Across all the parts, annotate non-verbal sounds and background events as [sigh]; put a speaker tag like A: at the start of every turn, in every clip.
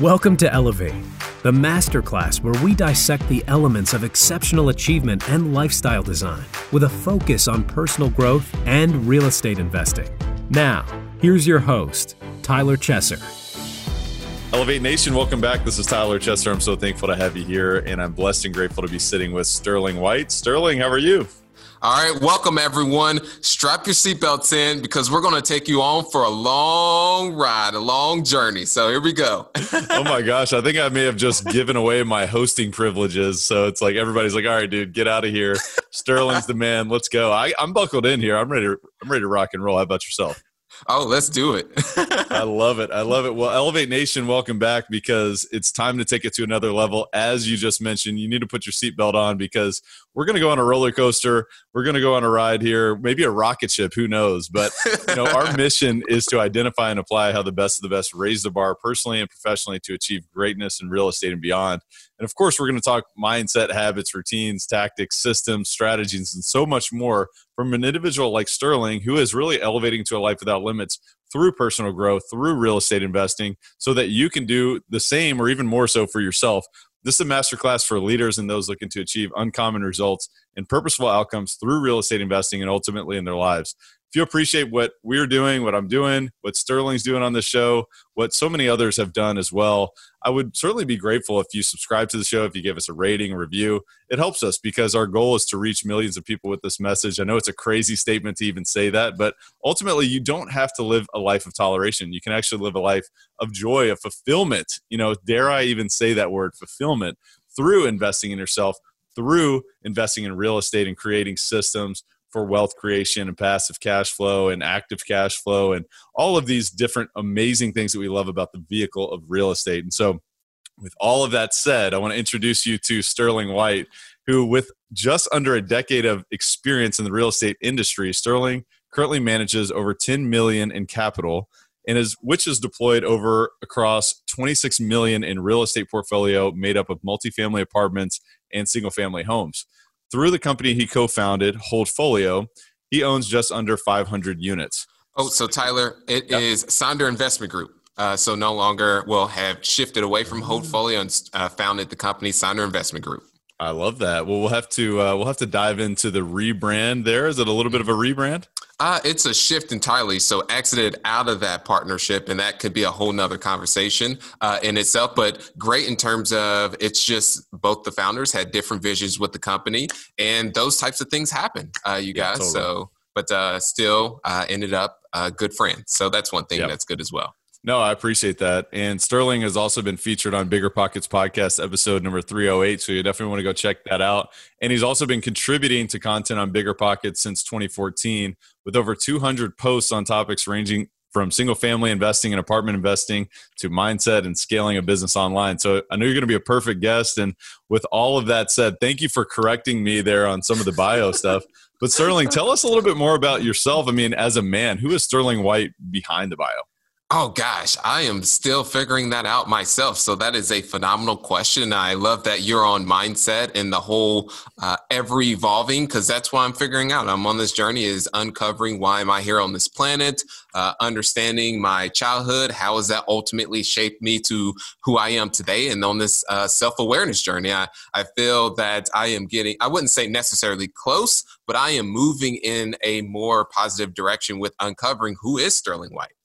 A: Welcome to Elevate, the masterclass where we dissect the elements of exceptional achievement and lifestyle design with a focus on personal growth and real estate investing. Now, here's your host, Tyler Chesser.
B: Elevate Nation, welcome back. This is Tyler Chesser. I'm so thankful to have you here, and I'm blessed and grateful to be sitting with Sterling White. Sterling, how are you?
C: All right, welcome everyone. Strap your seatbelts in because we're going to take you on for a long ride, a long journey. So here we go. [laughs]
B: oh my gosh, I think I may have just given away my hosting privileges. So it's like everybody's like, "All right, dude, get out of here. Sterling's the man. Let's go." I, I'm buckled in here. I'm ready. I'm ready to rock and roll. How about yourself?
C: Oh, let's do it. [laughs]
B: I love it. I love it. Well, Elevate Nation, welcome back because it's time to take it to another level. As you just mentioned, you need to put your seatbelt on because we're going to go on a roller coaster. We're going to go on a ride here, maybe a rocket ship, who knows? But you know, our [laughs] mission is to identify and apply how the best of the best raise the bar personally and professionally to achieve greatness in real estate and beyond. And of course, we're going to talk mindset, habits, routines, tactics, systems, strategies, and so much more from an individual like Sterling, who is really elevating to a life without limits through personal growth, through real estate investing, so that you can do the same or even more so for yourself. This is a masterclass for leaders and those looking to achieve uncommon results and purposeful outcomes through real estate investing and ultimately in their lives if you appreciate what we're doing, what I'm doing, what Sterling's doing on the show, what so many others have done as well, I would certainly be grateful if you subscribe to the show, if you give us a rating, review. It helps us because our goal is to reach millions of people with this message. I know it's a crazy statement to even say that, but ultimately, you don't have to live a life of toleration. You can actually live a life of joy, of fulfillment. You know, dare I even say that word, fulfillment, through investing in yourself, through investing in real estate and creating systems for wealth creation and passive cash flow and active cash flow and all of these different amazing things that we love about the vehicle of real estate. And so, with all of that said, I want to introduce you to Sterling White, who, with just under a decade of experience in the real estate industry, Sterling currently manages over 10 million in capital and is which is deployed over across 26 million in real estate portfolio made up of multifamily apartments and single family homes. Through the company he co founded, Holdfolio, he owns just under 500 units.
C: Oh, so Tyler, it yep. is Sonder Investment Group. Uh, so no longer will have shifted away from Holdfolio and uh, founded the company Sonder Investment Group.
B: I love that. Well, we'll have to uh, we'll have to dive into the rebrand. There is it a little bit of a rebrand?
C: Uh, it's a shift entirely. So exited out of that partnership, and that could be a whole nother conversation uh, in itself. But great in terms of it's just both the founders had different visions with the company, and those types of things happen, uh, you yeah, guys. Totally. So, but uh, still uh, ended up good friends. So that's one thing yep. that's good as well.
B: No, I appreciate that. And Sterling has also been featured on Bigger Pockets podcast episode number 308. So you definitely want to go check that out. And he's also been contributing to content on Bigger Pockets since 2014 with over 200 posts on topics ranging from single family investing and apartment investing to mindset and scaling a business online. So I know you're going to be a perfect guest. And with all of that said, thank you for correcting me there on some of the bio [laughs] stuff. But Sterling, tell us a little bit more about yourself. I mean, as a man, who is Sterling White behind the bio?
C: Oh gosh, I am still figuring that out myself. So that is a phenomenal question. I love that you're on mindset and the whole uh, ever evolving because that's why I'm figuring out. I'm on this journey is uncovering why am I here on this planet, uh, understanding my childhood, how has that ultimately shaped me to who I am today, and on this uh, self awareness journey. I I feel that I am getting. I wouldn't say necessarily close, but I am moving in a more positive direction with uncovering who is Sterling White.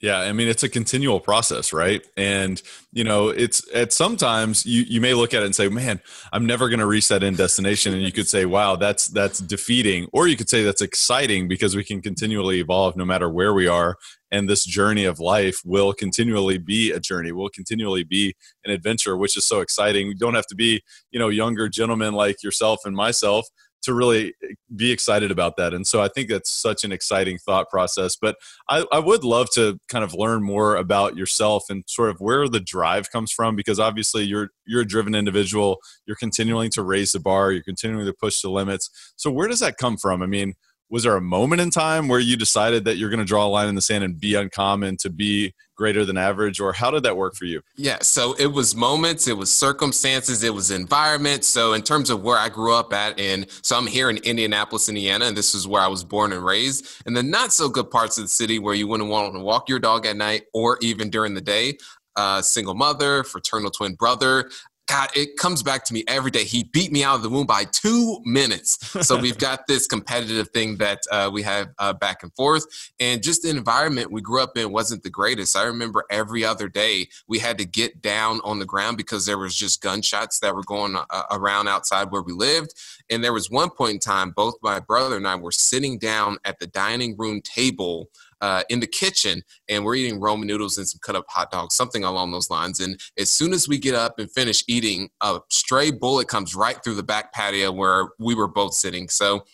B: Yeah, I mean it's a continual process, right? And you know, it's at sometimes you you may look at it and say, "Man, I'm never going to reach that end destination," and you could say, "Wow, that's that's defeating," or you could say that's exciting because we can continually evolve no matter where we are, and this journey of life will continually be a journey, will continually be an adventure, which is so exciting. We don't have to be, you know, younger gentlemen like yourself and myself to really eh, be excited about that. And so I think that's such an exciting thought process. But I, I, would love to kind of learn more about yourself and sort of where the drive comes from, because obviously you're you're a driven individual. You're continuing to raise the bar. You're continuing to push the limits. So where does that come from? I mean, was there a moment in time where you decided that you're going to draw a line in the sand and be uncommon to be greater than average or how did that work for you
C: yeah so it was moments it was circumstances it was environment so in terms of where i grew up at and so i'm here in indianapolis indiana and this is where i was born and raised and the not so good parts of the city where you wouldn't want to walk your dog at night or even during the day uh, single mother, fraternal twin brother. God, it comes back to me every day. He beat me out of the womb by two minutes. So [laughs] we've got this competitive thing that uh, we have uh, back and forth. And just the environment we grew up in wasn't the greatest. I remember every other day we had to get down on the ground because there was just gunshots that were going uh, around outside where we lived. And there was one point in time, both my brother and I were sitting down at the dining room table uh, in the kitchen and we're eating Roman noodles and some cut up hot dogs, something along those lines. And as soon as we get up and finish eating, a stray bullet comes right through the back patio where we were both sitting. So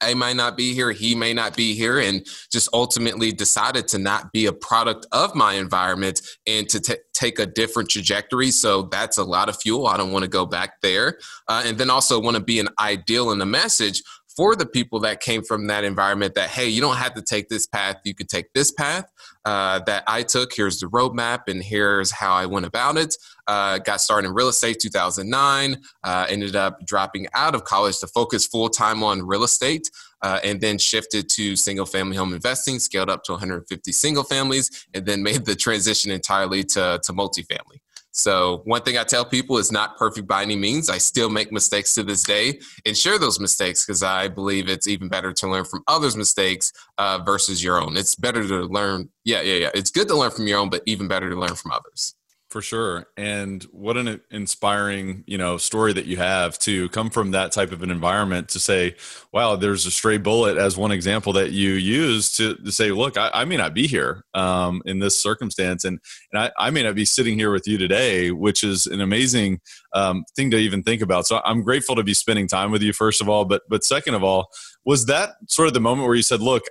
C: I might not be here, he may not be here, and just ultimately decided to not be a product of my environment and to t- take a different trajectory. So that's a lot of fuel. I don't want to go back there. Uh, and then also want to be an ideal in the message for the people that came from that environment that hey you don't have to take this path you could take this path uh, that i took. Here's the roadmap and here's how i went about it. Uh, got started in real estate 2009 uh, ended up dropping out of college to focus full-time on real estate uh, and then shifted to single family home investing scaled up to 150 single families and then made the transition entirely to, to multifamily so, one thing I tell people is not perfect by any means. I still make mistakes to this day and share those mistakes because I believe it's even better to learn from others' mistakes uh, versus your own. It's better to learn. Yeah, yeah, yeah. It's good to learn from your own, but even better to learn from others
B: for sure. And what an inspiring you know story that you have to come from that type of an environment to say wow there's a stray bullet as one example that you use to, to say look I, I, may not be here um, in this circumstance. And, and I, I, may not be sitting here with you today which is an amazing um, thing to even think about. So i'm grateful to be spending time with you first of all. But but second of all was that sort of the moment where you said look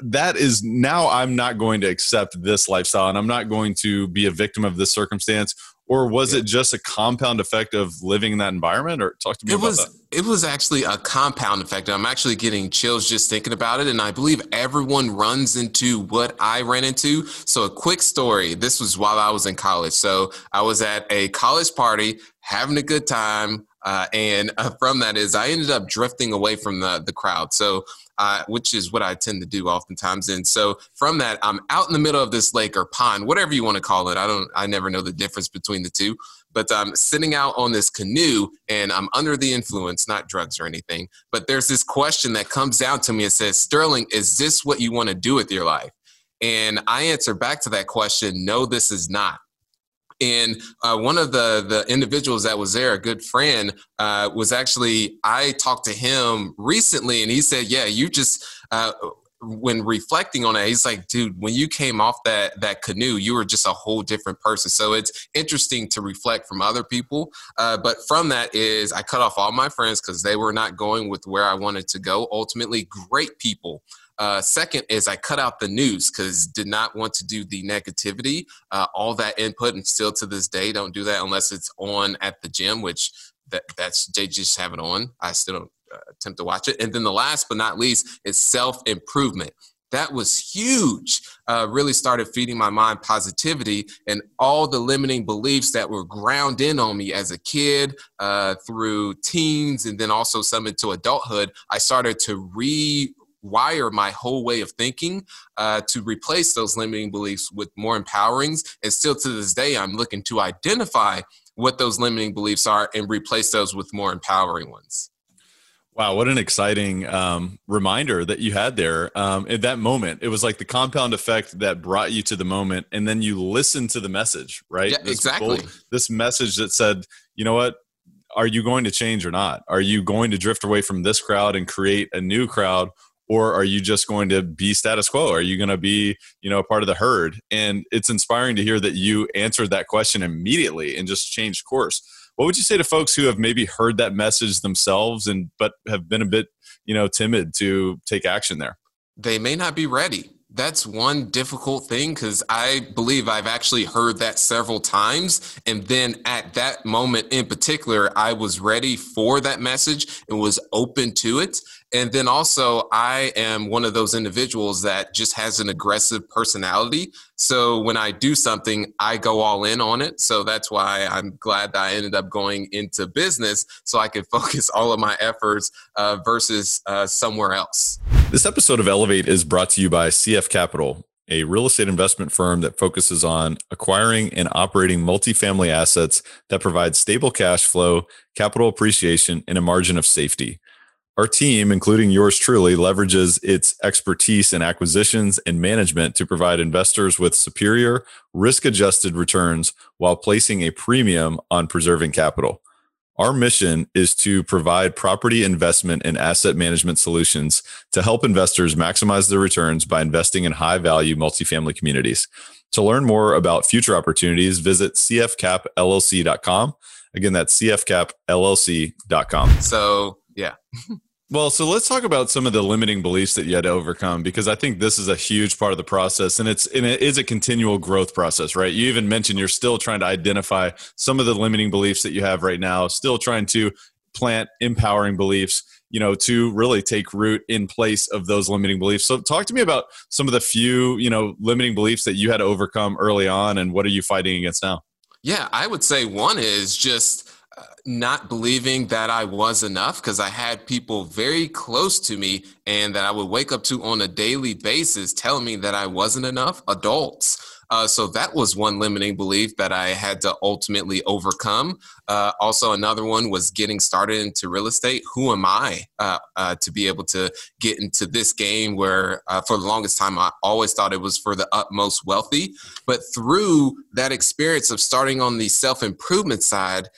B: that is now I'm not going to accept this lifestyle and I'm not going to be a victim of this circumstance. Or was yeah. it just a compound effect of living in that environment? Or talk to me
C: it
B: about
C: was
B: that.
C: it was actually a compound effect. I'm actually getting chills just thinking about it and i believe everyone runs into what i ran into. So a quick story this was while i was in college. So i was at a college party having a good time uh, and uh, from that is i ended up drifting away from the, the crowd so uh, which is what I tend to do oftentimes. And so from that, I'm out in the middle of this lake or pond, whatever you want to call it. I don't, I never know the difference between the two. But I'm sitting out on this canoe and I'm under the influence, not drugs or anything. But there's this question that comes down to me and says, Sterling, is this what you want to do with your life? And I answer back to that question, no, this is not. And uh, one of the the individuals that was there, a good friend, uh, was actually I talked to him recently, and he said, "Yeah, you just." Uh, when reflecting on it, he's like, dude, when you came off that that canoe, you were just a whole different person. So it's interesting to reflect from other people. Uh, but from that is I cut off all my friends because they were not going with where I wanted to go. Ultimately, great people uh, second is I cut out the news because did not want to do the negativity, uh, all that input, and still to this day don't do that unless it's on at the gym, which that that's they just have it on. I still don't uh, attempt to watch it. And then the last but not least is self improvement. That was huge. Uh, really started feeding my mind positivity and all the limiting beliefs that were ground in on me as a kid, uh, through teens, and then also some into adulthood. I started to re wire my whole way of thinking uh, to replace those limiting beliefs with more empowerings. And still to this day, I'm looking to identify what those limiting beliefs are and replace those with more empowering ones.
B: Wow, what an exciting um, reminder that you had there um, at that moment. It was like the compound effect that brought you to the moment, and then you listened to the message, right?
C: Yeah,
B: this
C: exactly.
B: this message that said, you know what? Are you going to change or not? Are you going to drift away from this crowd and create a new crowd, or are you just going to be status quo? Are you going to be you know a part of the herd? And it's inspiring to hear that you answered that question immediately and just changed course. What would you say to folks who have maybe heard that message themselves and but have been a bit you know timid to take action there?
C: They may not be ready. That's one difficult thing because I believe I've actually heard that several times. And then at that moment in particular, I was ready for that message and was open to it. And then also, I am one of those individuals that just has an aggressive personality. So when I do something, I go all in on it. So that's why I'm glad that I ended up going into business so I could [laughs] focus all of my efforts uh, versus uh, somewhere else.
B: This episode of Elevate is brought to you by CF Capital. a real estate investment firm that focuses on acquiring and operating multifamily assets that provide stable cash flow, capital appreciation, and a margin of safety. Our team, including yours truly, leverages its expertise in acquisitions and management to provide investors with superior risk adjusted returns while placing a premium on preserving capital. Our mission is to provide property investment and asset management solutions to help investors maximize their returns by investing in high value multifamily communities. To learn more about future opportunities, visit cfcapllc.com. Again, that's cfcapllc.com.
C: So, yeah. [laughs]
B: Well, so let's talk about some of the limiting beliefs that you had to overcome because I think this is a huge part of the process and it's and it is a continual growth process, right? You even mentioned you're still trying to identify some of the limiting beliefs that you have right now, still trying to plant empowering beliefs, you know, to really take root in place of those limiting beliefs. So talk to me about some of the few, you know, limiting beliefs that you had to overcome early on and what are you fighting against now?
C: Yeah, I would say one is just not believing that I was enough because I had people very close to me and that I would wake up to on a daily basis telling me that I wasn't enough, adults. Uh, so that was one limiting belief that I had to ultimately overcome. Uh, also, another one was getting started into real estate. Who am I uh, uh to be able to get into this game where, uh, for the longest time, I always thought it was for the utmost wealthy. But through that experience of starting on the self improvement side,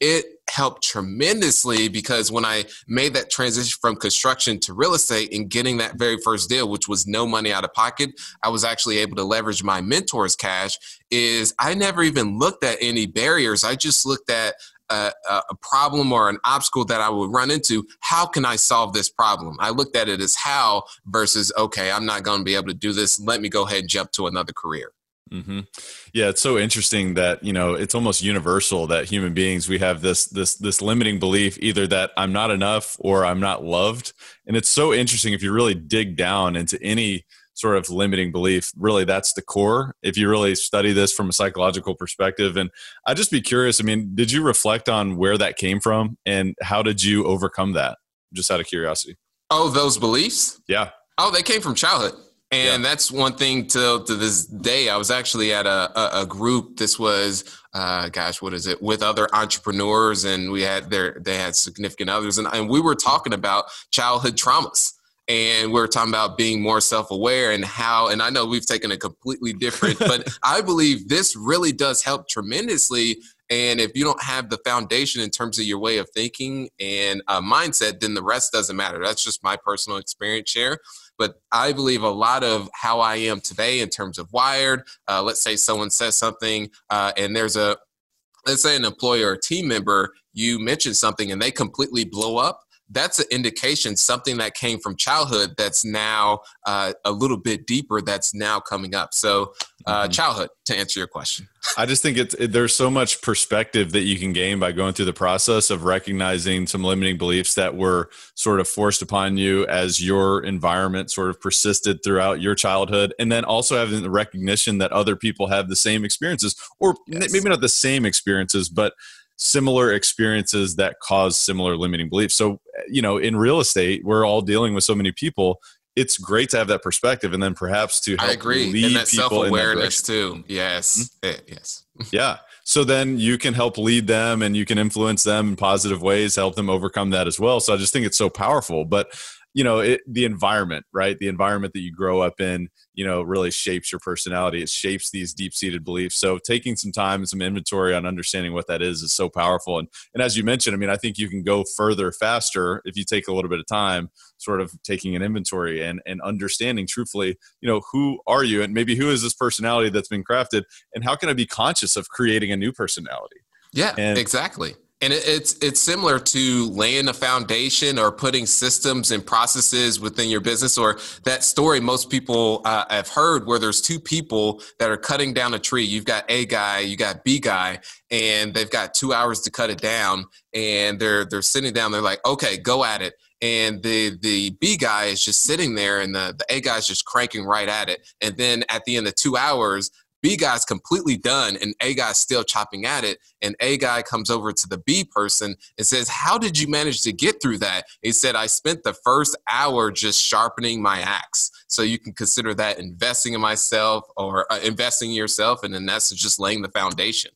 C: it helped tremendously because when I made that transition from construction to real estate and getting that very first deal, which was no money out of pocket, I was actually able to leverage my mentor's cash. Is I never even looked at any barriers. I just looked at a, a, problem or an obstacle that I would run into, how can I solve this problem? I looked at it as how versus, okay, I'm not going to be able to do this. Let me go ahead and jump to another career.
B: Mm-hmm. Yeah, it's so interesting that you know it's almost universal that human beings we have this this this limiting belief either that I'm not enough or I'm not loved, and it's so interesting if you really dig down into any sort of limiting belief. Really, that's the core. If you really study this from a psychological perspective, and I'd just be curious. I mean, did you reflect on where that came from and how did you overcome that? Just out of curiosity.
C: Oh, those beliefs?
B: Yeah.
C: Oh, they came from childhood. And yeah. that's one thing to to this day. I was actually at a, a, a group. This was, uh, gosh, what is it? With other entrepreneurs, and we had their they had significant others, and, and we were talking about childhood traumas and we are talking about being more self-aware and how and i know we've taken a completely different but [laughs] i believe this really does help tremendously and if you don't have the foundation in terms of your way of thinking and a mindset then the rest doesn't matter that's just my personal experience share but I believe a lot of how I am today in terms of wired, uh, let's say someone says something uh, and there's a, let's say an employer or team member, you mention something and they completely blow up that's an indication something that came from childhood that's now uh, a little bit deeper that's now coming up so uh, mm-hmm. childhood to answer your question
B: i just think it's it, there's so much perspective that you can gain by going through the process of recognizing some limiting beliefs that were sort of forced upon you as your environment sort of persisted throughout your childhood and then also having the recognition that other people have the same experiences or yes. maybe not the same experiences but similar experiences that cause similar limiting beliefs. So, you know, in real estate, we're all dealing with so many people. It's great to have that perspective, and then perhaps to help
C: I agree.
B: lead
C: and that
B: self
C: awareness too. Yes, mm-hmm. yes, [laughs]
B: yeah. So then you can help lead them, and you can influence them in positive ways, help them overcome that as well. So I just think it's so powerful. But you know it, the environment right? The environment that you grow up in you know really shapes your personality. It shapes these deep-seated beliefs. So taking some time and some inventory on understanding what that is is so powerful. And and as you mentioned i mean i think you can go further faster if you take a little bit of time sort of taking an inventory and and understanding truthfully you know who are you and maybe who is this personality that's been crafted and how can i be conscious of creating a new personality?
C: Yeah and, exactly and it's it's similar to laying a foundation or putting systems and processes within your business, or that story most people uh, have heard, where there's two people that are cutting down a tree. You've got A guy, you got B guy, and they've got two hours to cut it down, and they're they're sitting down. They're like, okay, go at it and the the B guy is just sitting there, and the the A guy is just cranking right at it. And then at the end of two hours, B guy's completely done and A guy's still chopping at it. And A guy comes over to the B person and says, How did you manage to get through that? He said, I spent the first hour just sharpening my axe. So you can consider that investing in myself or uh, investing in yourself. And then that's just laying the foundation.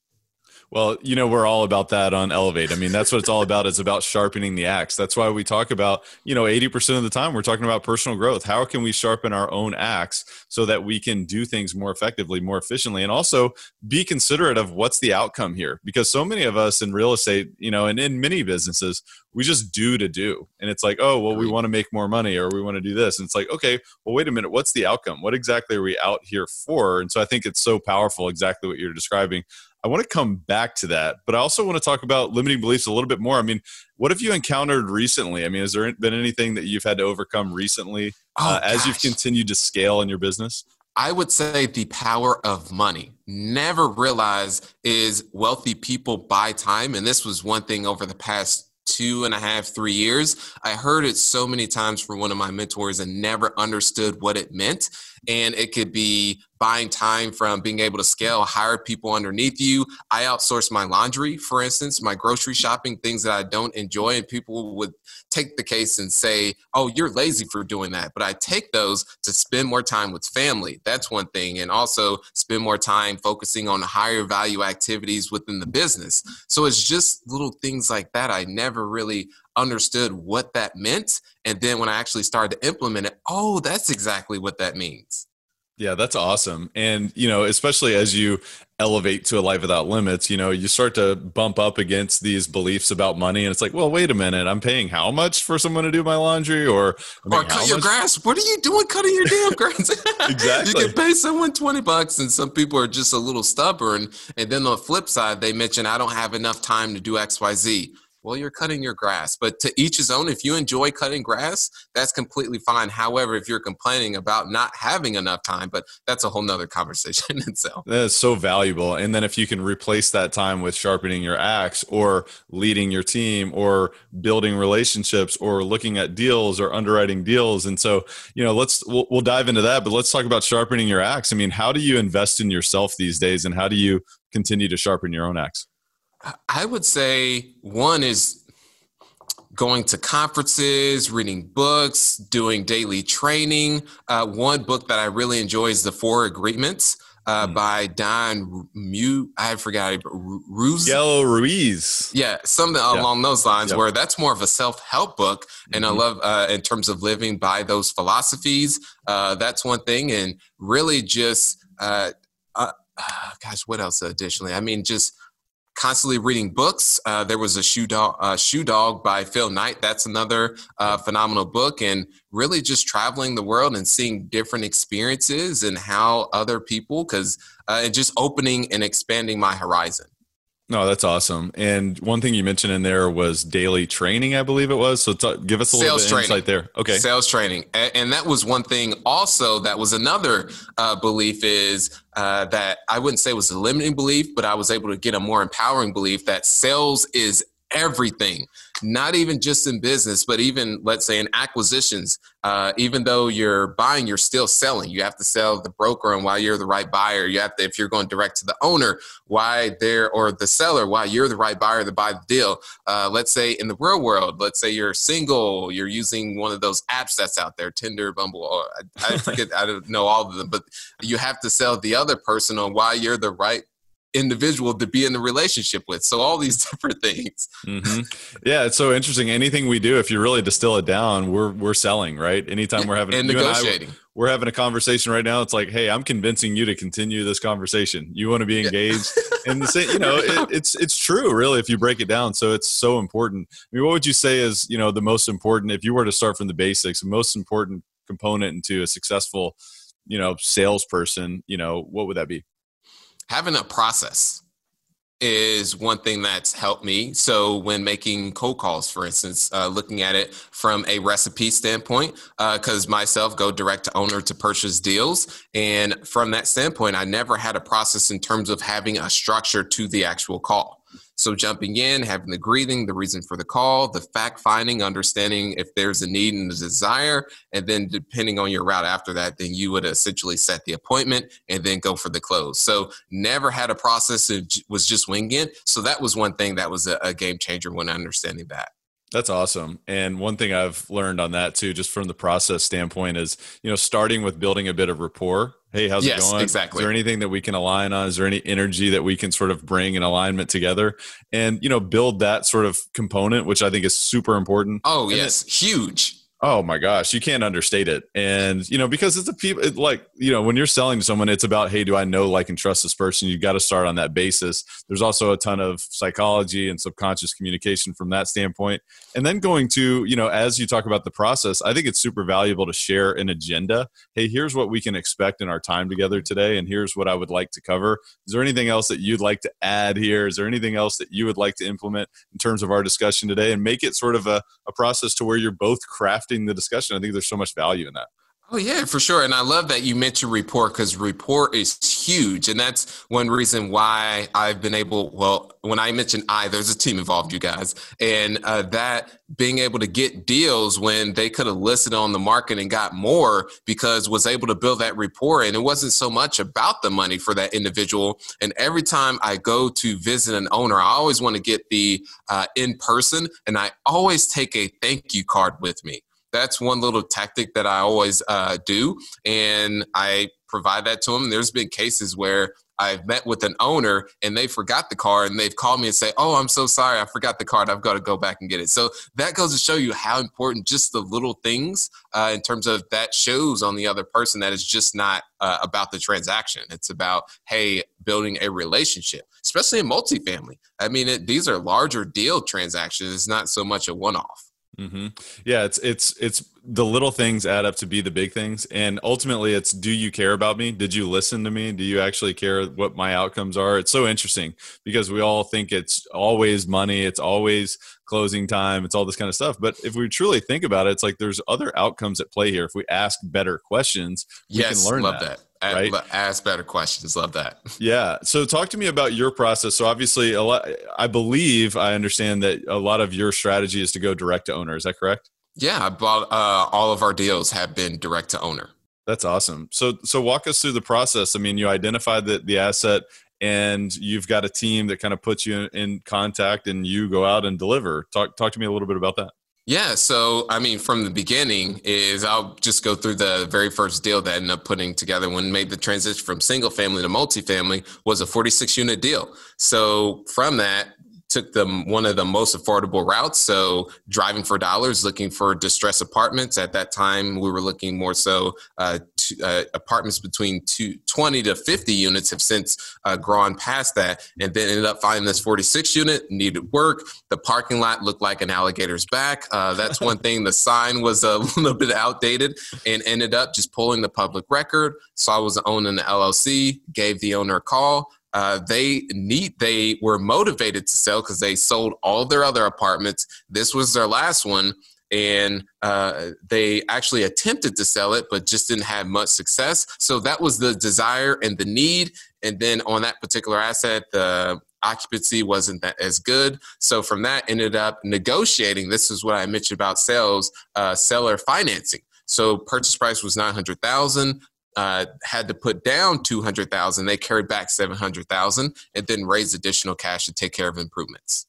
B: Well, you know, we're all about that on Elevate. I mean, that's what it's all about. It's about sharpening the axe. That's why we talk about, you know, 80% of the time we're talking about personal growth. How can we sharpen our own axe so that we can do things more effectively, more efficiently, and also be considerate of what's the outcome here? Because so many of us in real estate, you know, and in many businesses, we just do to do. And it's like, oh, well, we want to make more money or we want to do this. And it's like, okay, well, wait a minute. What's the outcome? What exactly are we out here for? And so I think it's so powerful, exactly what you're describing. I want to come back to that, but I also want to talk about limiting beliefs a little bit more. I mean, what have you encountered recently? I mean, has there been anything that you've had to overcome recently oh, uh, as you've continued to scale in your business?
C: I would say the power of money. Never realize is wealthy people buy time. And this was one thing over the past two and a half, three years. I heard it so many times from one of my mentors and never understood what it meant. And it could be buying time from being able to scale, hire people underneath you. I outsource my laundry, for instance, my grocery shopping, things that I don't enjoy. And people would take the case and say, oh, you're lazy for doing that. But I take those to spend more time with family. That's one thing. And also spend more time focusing on higher value activities within the business. So it's just little things like that. I never really understood what that meant. And then when I actually started to implement it, oh, that's exactly what that means.
B: Yeah, that's awesome. And, you know, especially as you elevate to a life without limits, you know, you start to bump up against these beliefs about money. And it's like, well, wait a minute, I'm paying how much for someone to do my laundry or,
C: or cut your much? grass? What are you doing cutting your damn grass? [laughs] [laughs]
B: exactly.
C: you can pay someone 20 bucks and some people are just a little stubborn. And then on the flip side, they mention, I don't have enough time to do XYZ well, you're cutting your grass. But to each his own. If you enjoy cutting grass, that's completely fine. However, if you're complaining about not having enough time, but that's a whole nother conversation [laughs] itself.
B: That is so valuable. And then if you can replace that time with sharpening your axe or leading your team or building relationships or looking at deals or underwriting deals. And so, you know, let's, we'll, we'll dive into that, but let's talk about sharpening your axe. I mean, how do you invest in yourself these days and how do you continue to sharpen your own axe?
C: I would say one is going to conferences, reading books, doing daily training. Uh, one book that I really enjoy is The Four Agreements. Uh, mm. by Don Mu, I forgot
B: Ruiz. Yellow Ruiz.
C: Yeah, something yeah. along those lines. Where that's more of a self help book, and mm-hmm. I love uh, in terms of living by those philosophies. Uh, that's one thing, and really just, uh, uh, gosh, what else? Additionally, I mean, just constantly reading books. Uh, there was a shoe dog, uh, shoe dog by Phil Knight. That's another uh, phenomenal book, and really just traveling the world and seeing different experiences and how other people, because uh, and just opening and expanding my horizon.
B: No, that's awesome. And one thing you mentioned in there was daily training, I believe it was. So t- give us a Sales little bit insight there. Okay.
C: Sales training. And, and, that was one thing also that was another uh, belief is uh, that I wouldn't say was a limiting belief, but I was able to get a more empowering belief that sales is everything not even just in business, but even let's say in acquisitions. Uh, even though you're buying, you're still selling. You have to sell the broker, and why you're the right buyer, you have to if you're going direct to the owner, why they're or the seller, why you're the right buyer to buy the deal. Uh, let's say in the real world, let's say you're single, you're using one of those apps that's out there, Tinder, Bumble. Or I, I forget, I don't know all of them, but you have to sell the other person on why you're the right individual to be in the relationship with. So all these [laughs] different things.
B: Mm-hmm. Yeah, it's so interesting. Anything we do, if you really distill it down, we're we're selling, right? Anytime we're having
C: and negotiating.
B: And I, we're having a conversation right now. It's like, hey, I'm convincing you to continue this conversation. You want to be engaged, yeah. and the same, you know, [laughs] it, it's it's true, really, if you break it down. So it's so important. I mean, what would you say is you know the most important if you were to start from the basics, the most important component into a successful, you know, salesperson? You know, what would that be?
C: Having a process is one thing that's helped me. So when making cold calls, for instance, uh, looking at it from a recipe standpoint, because uh, myself go direct to owner to purchase deals, and from that standpoint, I never had a process in terms of having a structure to the actual call. So jumping in, having the greeting, the reason for the call, the fact finding, understanding if there's a need and a desire, and then depending on your route after that, then you would essentially set the appointment and then go for the close. So never had a process that was just winging it. So that was one thing that was a, a game changer when understanding that.
B: That's awesome. And one thing I've learned on that too, just from the process standpoint, is you know starting with building a bit of rapport. Hey, how's
C: yes,
B: it going?
C: Exactly.
B: Is there anything that we can align on? Is there any energy that we can sort of bring in alignment together, and you know build that sort of component, which I think is super important.
C: Oh
B: and
C: yes, it, huge.
B: Oh my gosh, you can't understate it. And you know, because it's a people it, like, you know, when you're selling to someone, it's about, hey, do I know, like, and trust this person? You've got to start on that basis. There's also a ton of psychology and subconscious communication from that standpoint. And then going to, you know, as you talk about the process, I think it's super valuable to share an agenda. Hey, here's what we can expect in our time together today, and here's what I would like to cover. Is there anything else that you'd like to add here? Is there anything else that you would like to implement in terms of our discussion today? And make it sort of a, a process to where you're both crafting the discussion. I think there's so much value in that.
C: Oh yeah, for sure. And I love that you mentioned rapport because rapport is huge. And that's one reason why I've been able, well, when I mentioned I, there's a team involved, you guys. And uh, that being able to get deals when they could have listed on the market and got more because was able to build that rapport. And it wasn't so much about the money for that individual. And every time I go to visit an owner, I always want to get the uh, in person and I always take a thank you card with me that's one little tactic that I always uh, do, and I provide that to them. There's been cases where I've met with an owner and they forgot the card and they've called me and say, "Oh, I'm so sorry, I forgot the card. I've got to go back and get it." So that goes to show you how important just the little things uh, in terms of that shows on the other person that it's just not uh, about the transaction. It's about hey, building a relationship, especially in multifamily. I mean, it, these are larger deal transactions. It's not so much a one-off.
B: Mm-hmm. Yeah, it's it's it's the little things add up to be the big things, and ultimately, it's do you care about me? Did you listen to me? Do you actually care what my outcomes are? It's so interesting because we all think it's always money, it's always closing time, it's all this kind of stuff. But if we truly think about it, it's like there's other outcomes at play here. If we ask better questions, we
C: yes,
B: can learn
C: love
B: that.
C: that
B: right?
C: Ask better questions. Love that. [laughs]
B: Yeah. So talk to me about your process. So obviously, a lot, I believe I understand that a lot of your strategy is to go direct to owner. Is that correct?
C: Yeah, bought uh, all of our deals have been direct to owner.
B: That's awesome. So so walk us through the process. I mean, you identified the the asset and you've got a team that kind of puts you in, in contact and you go out and deliver. Talk talk to me a little bit about that.
C: Yeah, so I mean, from the beginning is I'll just go through the very first deal that I ended up putting together when made the transition from single family to multifamily was a 46 unit deal. So from that, took them one of the most affordable routes. So driving for dollars, looking for distress apartments. At that time, we were looking more so uh, to, uh, apartments between two, 20 to 50 units have since uh, grown past that. And then ended up finding this 46 unit, needed work. The parking lot looked like an alligator's back. Uh, that's one [laughs] thing. The sign was a [laughs] little bit outdated and ended up just pulling the public record. So I was owning the LLC, gave the owner a call uh, they need they were motivated to sell because they sold all their other apartments. This was their last one, and uh, they actually attempted to sell it, but just didn't have much success. So that was the desire and the need. And then on that particular asset, the occupancy wasn't that as good. So from that, ended up negotiating. This is what I mentioned about sales, uh, seller financing. So purchase price was nine hundred thousand uh, had to put down 200,000 they carried back 700,000 and then raised additional cash to take care of improvements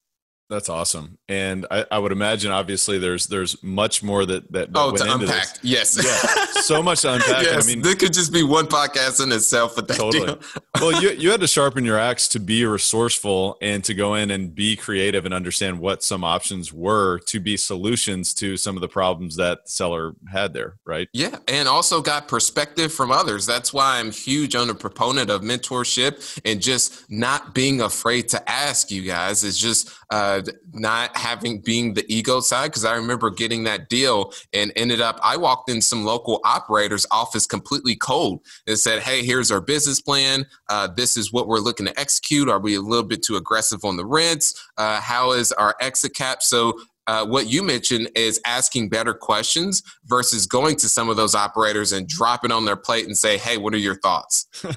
B: that's awesome, and I, I, would imagine obviously there's there's much more that that, that
C: oh to unpack. Yes,
B: yeah, so much to unpack. [laughs]
C: yes,
B: I mean,
C: this could just be one podcast in itself. That totally.
B: Well, you [laughs] you had to sharpen your axe to be resourceful and to go in and be creative and understand what some options were to be solutions to some of the problems that the seller had there, right?
C: Yeah, and also got perspective from others. That's why I'm huge on a proponent of mentorship and just not being afraid to ask you guys. Is just uh, not having being the ego side because I remember getting that deal and ended up I walked in some local operator's office completely cold and said, "Hey, here's our business plan. Uh, this is what we're looking to execute. Are we a little bit too aggressive on the rents? Uh, how is our exit cap?" So uh, what you mentioned is asking better questions versus going to some of those operators and dropping on their plate and say, "Hey, what are your thoughts?" [laughs]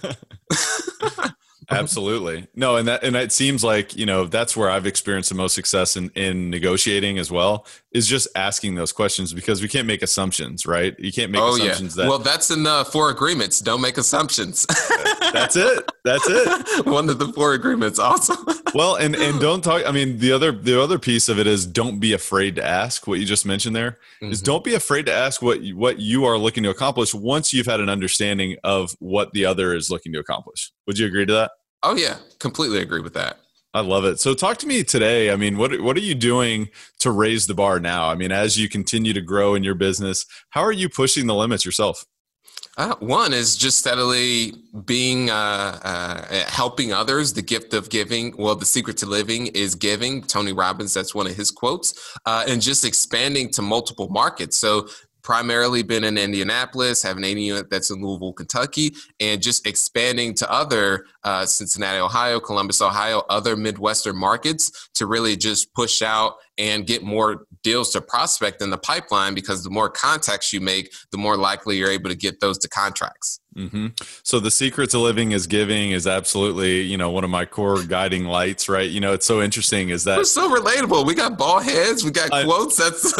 C: [laughs] [laughs]
B: Absolutely. No, and that and it seems like, you know, that's where I've experienced the most success in in negotiating as well, is just asking those questions because we can't make assumptions, right? You can't make oh, assumptions
C: yeah. that Well, that's in the four agreements. Don't make assumptions. [laughs]
B: that's it. That's it. [laughs]
C: One of the four agreements. Awesome. [laughs]
B: well, and and don't talk I mean, the other the other piece of it is don't be afraid to ask what you just mentioned there. Mm-hmm. Is don't be afraid to ask what what you are looking to accomplish once you've had an understanding of what the other is looking to accomplish. Would you agree to that?
C: Oh yeah, completely agree with that.
B: I love it. So talk to me today. I mean, what what are you doing to raise the bar now? I mean, as you continue to grow in your business, how are you pushing the limits yourself?
C: Uh, one is just steadily being uh, uh, helping others. The gift of giving. Well, the secret to living is giving. Tony Robbins. That's one of his quotes. Uh, and just expanding to multiple markets. So primarily been in Indianapolis, have an 80 unit that's in Louisville, Kentucky, and just expanding to other uh, Cincinnati, Ohio, Columbus, Ohio, other Midwestern markets to really just push out and get more deals to prospect in the pipeline because the more contacts you make, the more likely you're able to get those to contracts.
B: Mm-hmm. So the secret to living is giving is absolutely, you know, one of my core guiding lights, right? You know, it's so interesting is that
C: we're so relatable. We got ball heads, we got I, quotes. That's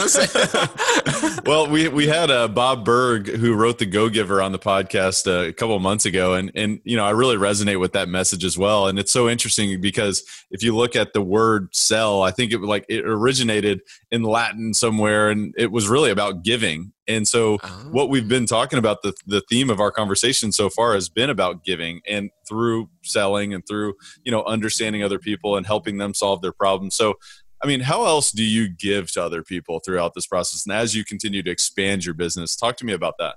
C: [laughs] [laughs]
B: well, we we had uh, Bob Burg who wrote the Go Giver on the podcast uh, a couple months ago, and and you know I really resonate with that message as well. And it's so interesting because if you look at the word sell, I think it like it originated in Latin somewhere, and it was really about giving and so, oh. what we've oh. been talking about the the theme of our conversation so far has been about giving, and through selling, and through you know understanding other people and helping them solve their problems. So, I mean, how else do you give to other people throughout this process? And as you continue to expand your business, talk to me about that.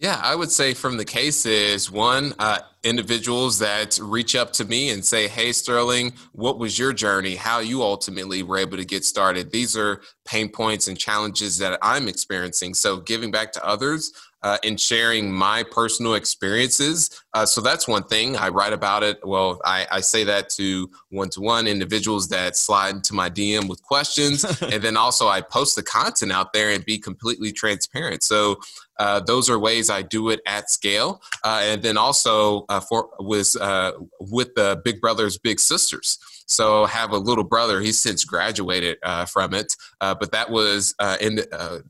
C: Yeah, I would say from the cases, one, uh, individuals that reach up to me and say, Hey, Sterling, what was your journey? How you ultimately were able to get started? These are pain points and challenges that I'm experiencing. So, giving back to others uh, and sharing my personal experiences. Uh, so, that's one thing. I write about it. Well, I, I say that to one to one individuals that slide into my DM with questions. [laughs] and then also, I post the content out there and be completely transparent. So, uh, those are ways I do it at scale. Uh, and then also uh, for was uh, with the Big Brothers Big Sisters. So have a little brother. He's since graduated uh, from it, uh, but that was in the,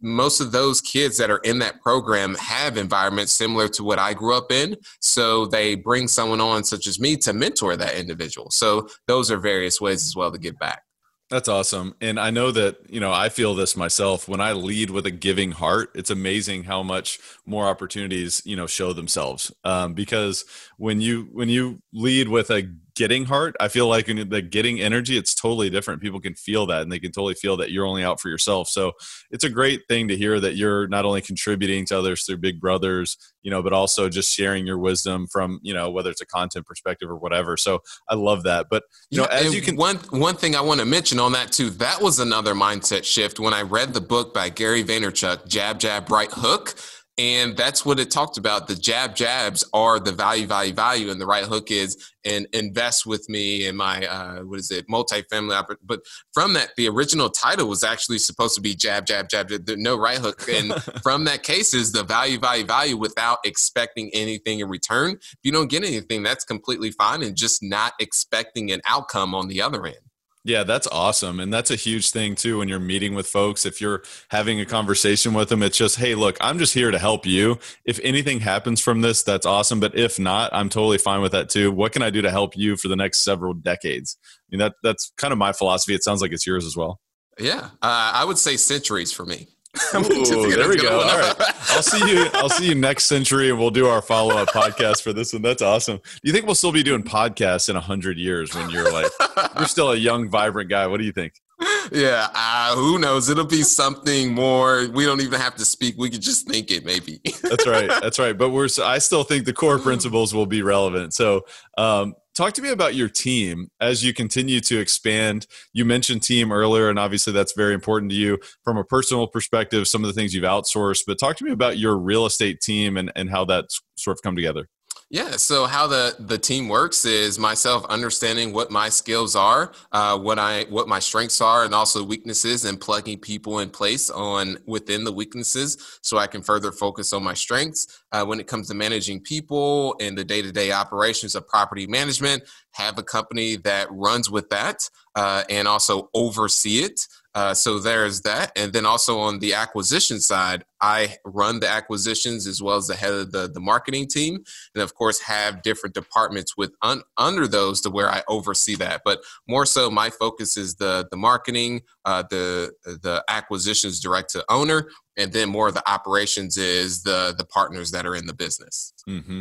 C: most of those kids that are in that program have environments similar to what I grew up in. So they bring someone on, such as me, to mentor that individual. So those are various ways as well to give back.
B: That's awesome. And I know that, you know, I feel this myself. When I lead with a giving heart, it's amazing how much more opportunities, you know, show themselves. Um, because when you when you lead with a getting heart i feel like in the getting energy it's totally different. People can feel that and they can totally feel that you're only out for yourself. So it's a great thing to hear that you're not only contributing to others through big brothers you know but also just sharing your wisdom from you know whether it's a content perspective or whatever. So i love that. But you know as you can
C: one one thing i want to mention on that too that was another mindset shift when i read the book by gary vaynerchuk jab jab right hook and that's what it talked about. The jab jabs are the value, value, value, and the right hook is and invest with me in my uh, what is it, multifamily. but from that, the original title was actually supposed to be jab, jab, jab, jab no right hook. And [laughs] from that case is the value, value, value without expecting anything in return. If you don't get anything, that's completely fine, and just not expecting an outcome on the other end.
B: Yeah, that's awesome. And that's a huge thing too when you're meeting with folks. If you're having a conversation with them, it's just, hey, look, I'm just here to help you. If anything happens from this, that's awesome. But if not, I'm totally fine with that too. What can I do to help you for the next several decades? I mean, that that's kind of my philosophy. It sounds like it's yours as well.
C: Yeah, uh, I would say centuries for me. [laughs]
B: Ooh, there we go. All right. I'll see you. I'll see you next century, and we'll do our follow up podcast for this one. That's awesome. Do you think we'll still be doing podcasts in a hundred years when you're like you're still a young, vibrant guy? What do you think?
C: Yeah, uh, who knows? It'll be something more. We don't even have to speak. We could just think it, maybe.
B: that's right. That's right. But we're. I still think the core principles will be relevant. So, um, talk to me about your team as you continue to expand. You mentioned team earlier and obviously that's very important to you from a personal perspective some of the things you've outsourced but talk to me about your real estate team and, and how that's sort of come together
C: Yeah. So how the the team works is myself understanding what my skills are, uh, what I what my strengths are, and also weaknesses, and plugging people in place on within the weaknesses, so I can further focus on my strengths. Uh, when it comes to managing people and the day to day operations of property management, have a company that runs with that uh, and also oversee it. Uh, so there's that. And then also on the acquisition side, I run the acquisitions as well as the head of the, the marketing team. And of course, have different departments with un, under those to where I oversee that. But more so, my focus is the, the marketing, uh, the, the acquisitions direct to owner, and then more of the operations is the the partners that are in the business.
B: Mm-hmm.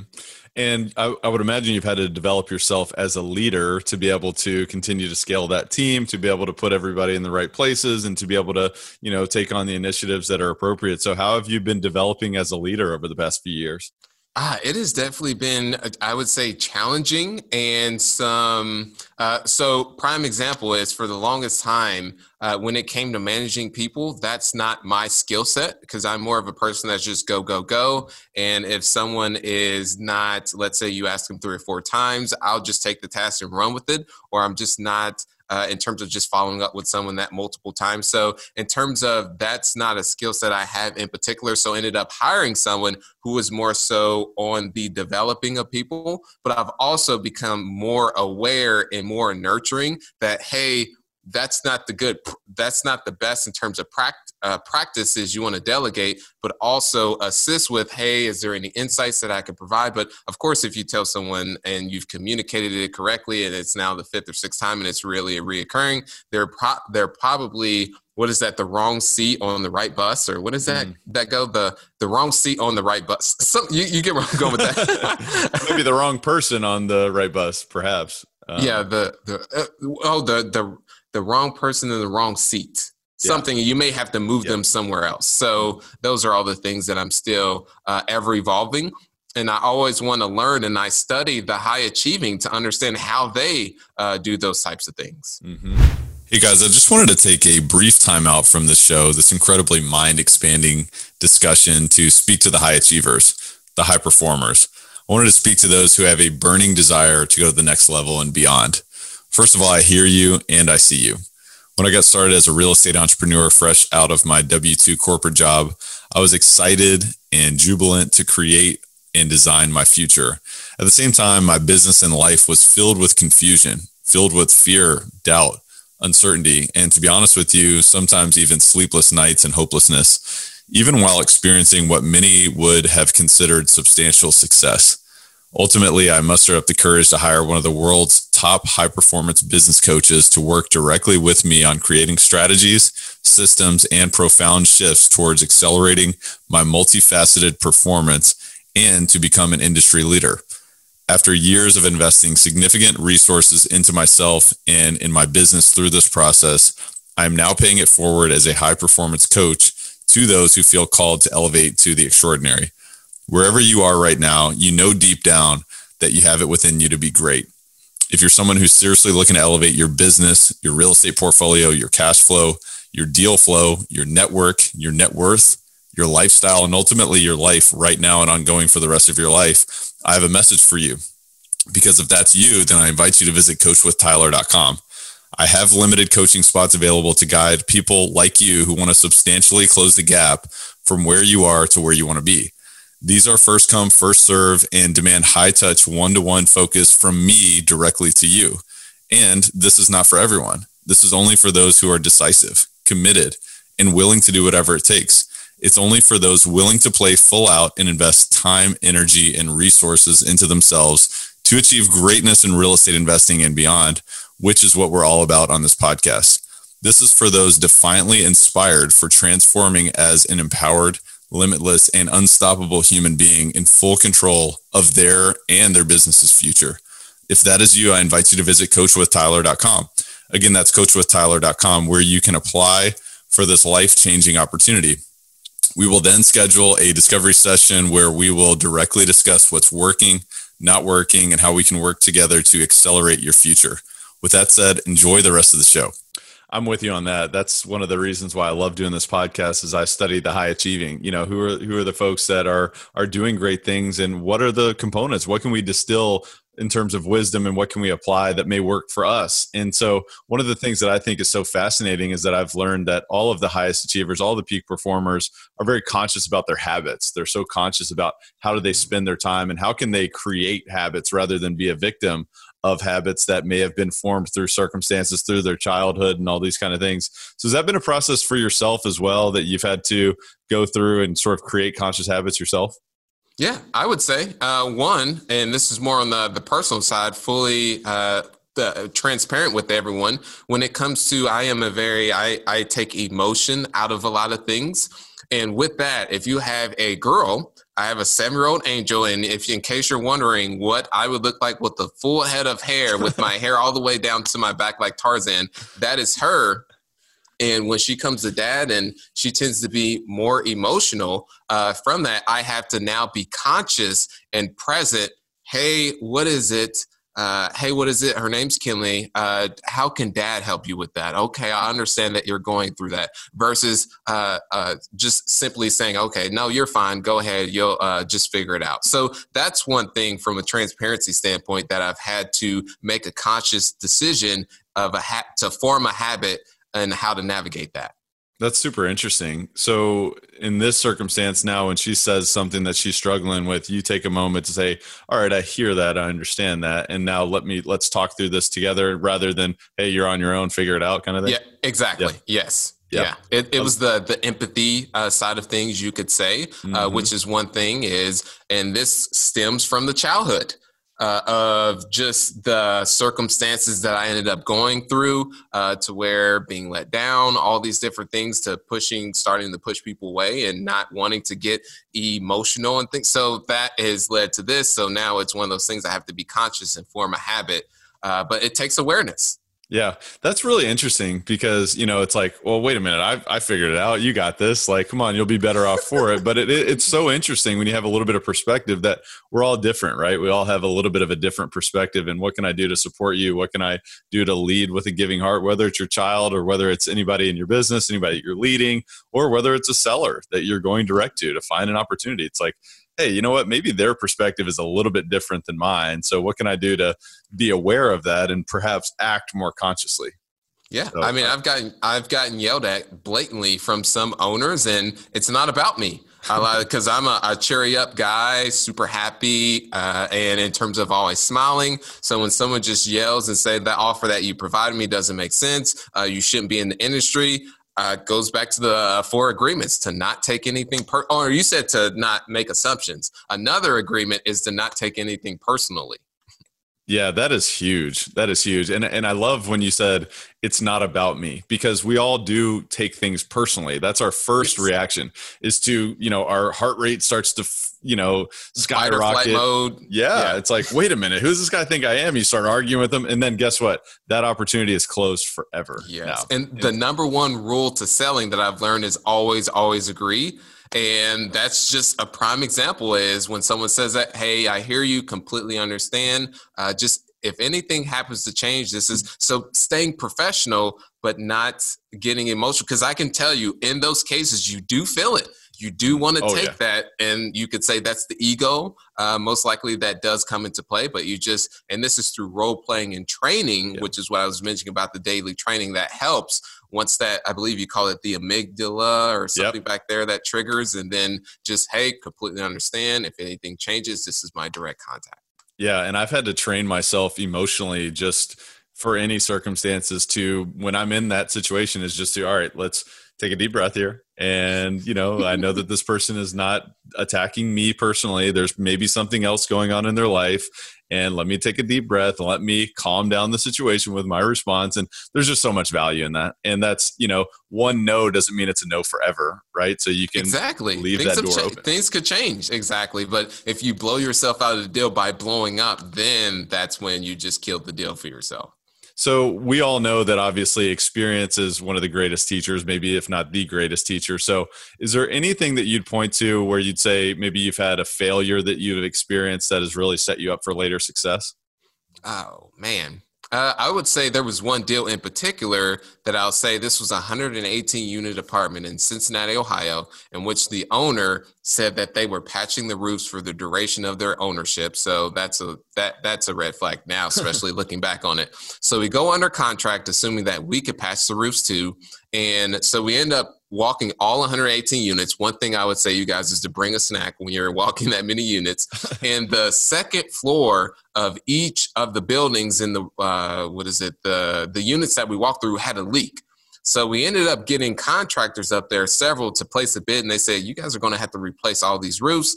B: and I, I, would imagine you've had to develop yourself as a leader to be able to continue to scale that team to be able to put everybody in the right places and to be able to you know take on the initiatives that are appropriate. So how have you been developing as a leader over the past few years
C: Ah, it has definitely been, I would say, challenging and some. Uh, so, prime example is for the longest time uh, when it came to managing people, that's not my skill set because I'm more of a person that's just go, go, go. And if someone is not, let's say you ask them three or four times, I'll just take the task and run with it, or I'm just not uh, in terms of just following up with someone that multiple times. So in terms of that's not a skill set I have in particular. So ended up hiring someone who was more so on the developing of people. But I've also become more aware and more nurturing that hey, that's not the good that's not the best in terms of practice uh, practices you want to delegate but also assist with hey is there any insights that i can provide? But of course if you tell someone and you've communicated it correctly and it's now the fifth or sixth time and it's really a reoccurring they're pro- they're probably what is that the wrong seat on the right bus? Or what is that mm. that go the the wrong seat on the right bus? [laughs] So you, you get where i'm going with that. [laughs]
B: Maybe the wrong person on the right bus perhaps.
C: Um, yeah the the uh, oh the the the wrong person in the wrong seat something you may have to move them somewhere else. So those are all the things that i'm still uh, ever evolving. And i always want to learn and i study the high achieving to understand how they uh, do those types of things.
B: Mm-hmm. hey guys i just wanted to take a brief time out from the show this incredibly mind expanding discussion to speak to the high achievers the high performers. I wanted to speak to those who have a burning desire to go to the next level and beyond. First of all, I hear you and I see you. When I got started as a real estate entrepreneur fresh out of my W 2 corporate job, I was excited and jubilant to create and design my future. At the same time, my business and life was filled with confusion, filled with fear, doubt, uncertainty, and to be honest with you, sometimes even sleepless nights and hopelessness, even while experiencing what many would have considered substantial success. Ultimately, I mustered up the courage to hire one of the world's top high performance business coaches to work directly with me on creating strategies, systems, and profound shifts towards accelerating my multifaceted performance and to become an industry leader. After years of investing significant resources into myself and in my business through this process, I am now paying it forward as a high performance coach to those who feel called to elevate to the extraordinary wherever you are right now, you know deep down that you have it within you to be great. If you're someone who's seriously looking to elevate your business, your real estate portfolio, your cash flow, your deal flow, your network, your net worth, your lifestyle, and ultimately your life right now and ongoing for the rest of your life, I have a message for you. Because if that's you, then I invite you to visit coachwithtyler.com. I have limited coaching spots available to guide people like you who want to substantially close the gap from where you are to where you want to be. These are first come, first serve and demand high touch one to one focus from me directly to you. And this is not for everyone. This is only for those who are decisive, committed, and willing to do whatever it takes. It's only for those willing to play full out and invest time, energy, and resources into themselves to achieve greatness in real estate investing and beyond, which is what we're all about on this podcast. This is for those defiantly inspired for transforming as an empowered, limitless, and unstoppable human being in full control of their and their business's future. If that is you, I invite you to visit coachwithtyler.com. Again, that's coachwithtyler.com where you can apply for this life changing opportunity. We will then schedule a discovery session where we will directly discuss what's working, not working, and how we can work together to accelerate your future. With that said, enjoy the rest of the show. I'm with you on that. That's one of the reasons why I love doing this podcast is I study the high achieving. You know, who are who are the folks that are are doing great things and what are the components? What can we distill in terms of wisdom and what can we apply that may work for us and so one of the things that i think is so fascinating is that i've learned that all of the highest achievers all the peak performers are very conscious about their habits they're so conscious about how do they spend their time and how can they create habits rather than be a victim of habits that may have been formed through circumstances through their childhood and all these kind of things so has that been a process for yourself as well that you've had to go through and sort of create conscious habits yourself
C: yeah, I would say uh, one, and this is more on the the personal side, fully uh, the, transparent with everyone. When it comes to, I am a very I I take emotion out of a lot of things, and with that, if you have a girl. I have a seven-year-old angel, and if in case you're wondering what I would look like with the full head of hair, with my hair all the way down to my back like Tarzan, that is her and when she comes to dad and she tends to be more emotional uh, from that, I have to now be conscious and present. Hey, what is it? Uh, hey, what is it? Her name's Kinley. Uh, how can dad help you with that? Okay, I understand that you're going through that versus uh, uh just simply saying, okay, no, you're fine. Go ahead. You'll uh, just figure it out. So that's one thing from a transparency standpoint that I've had to make a conscious decision of a ha- to form a habit and how to navigate that.
B: That's super interesting. So, in this circumstance now, when she says something that she's struggling with, you take a moment to say, "All right, I hear that, I understand that, and now let me let's talk through this together," rather than "Hey, you're on your own, figure it out," kind of thing.
C: Yeah, exactly. Yes. Yeah, yeah. It, it was the the empathy uh, side of things, you could say, uh, mm-hmm. uh, which is one thing is, and this stems from the childhood uh, of just the circumstances that I ended up going through uh, to where being let down, all these different things to pushing, starting to push people away and not wanting to get emotional and things. So that has led to this. So now it's one of those things I have to be conscious and form a habit. Uh, but it takes awareness.
B: Yeah, that's really interesting because you know it's like, well, wait a minute, I I figured it out. You got this. Like, come on, you'll be better off for it. But it, it, it's so interesting when you have a little bit of perspective that we're all different, right? We all have a little bit of a different perspective. And what can I do to support you? What can I do to lead with a giving heart? Whether it's your child or whether it's anybody in your business, anybody you're leading, or whether it's a seller that you're going direct to to find an opportunity. It's like hey, you know what? Maybe their perspective is a little bit different than mine. So, what can I do to be aware of that and perhaps act more consciously?
C: Yeah, so, I mean, I've gotten I've gotten yelled at blatantly from some owners, and it's not about me because [laughs] I'm a, a cherry up guy, super happy, uh, and in terms of always smiling. So when someone just yells and say that offer that you provided me doesn't make sense, uh, you shouldn't be in the industry uh, goes back to the uh, four agreements to not take anything per or you said to not make assumptions another agreement is to not take anything personally
B: yeah, that is huge. That is huge. And and I love when you said it's not about me because we all do take things personally. That's our first yes. reaction is to, you know, our heart rate starts to, you know, skyrocket.
C: Mode.
B: Yeah, yeah, it's like, wait a minute, who's this guy think I am? You start arguing with them and then guess what? That opportunity is closed forever.
C: Yes. Now. And the number one rule to selling that I've learned is always always agree and that's just a prime example is when someone says that hey i hear you completely understand uh, just if anything happens to change this is so staying professional but not getting emotional because i can tell you in those cases you do feel it you do want to oh, take yeah. that and you could say that's the ego uh, most likely that does come into play but you just and this is through role playing and training yeah. which is what i was mentioning about the daily training that helps once that i believe you call it the amygdala or something yep. back there that triggers and then just hey completely understand if anything changes this is my direct contact
B: yeah and i've had to train myself emotionally just for any circumstances to when i'm in that situation is just to all right let's take a deep breath here. And you know i know that this person is not attacking me personally. There's maybe something else going on in their life. And let me take a deep breath and let me calm down the situation with my response. And there's just so much value in that. And that's you know one no doesn't mean it's a no forever right? So you can
C: exactly.
B: leave things that door cha- open.
C: things could change. Exactly. But if you blow yourself out of the deal by blowing up then that's when you just killed the deal for yourself
B: so we all know that obviously experience is one of the greatest teachers, maybe if not the greatest teacher. So is there anything that you'd point to where you'd say maybe you've had a failure that you've experienced that has really set you up for later success?
C: Oh man. Uh, I would say there was one deal in particular that I'll say this was a 118 unit apartment in Cincinnati, Ohio, in which the owner said that they were patching the roofs for the duration of their ownership. So that's a that that's a red flag now, [laughs] especially looking back on it. So we go under contract, assuming that we could patch the roofs too, and so we end up walking all 118 units. One thing I would say, you guys, is to bring a snack when you're walking that many units. [laughs] and the second floor of each of the buildings in the uh, what is it the the units that we walked through had a leak. So we ended up getting contractors up there, several, to place a bid, and they said, "You guys are going to have to replace all these roofs."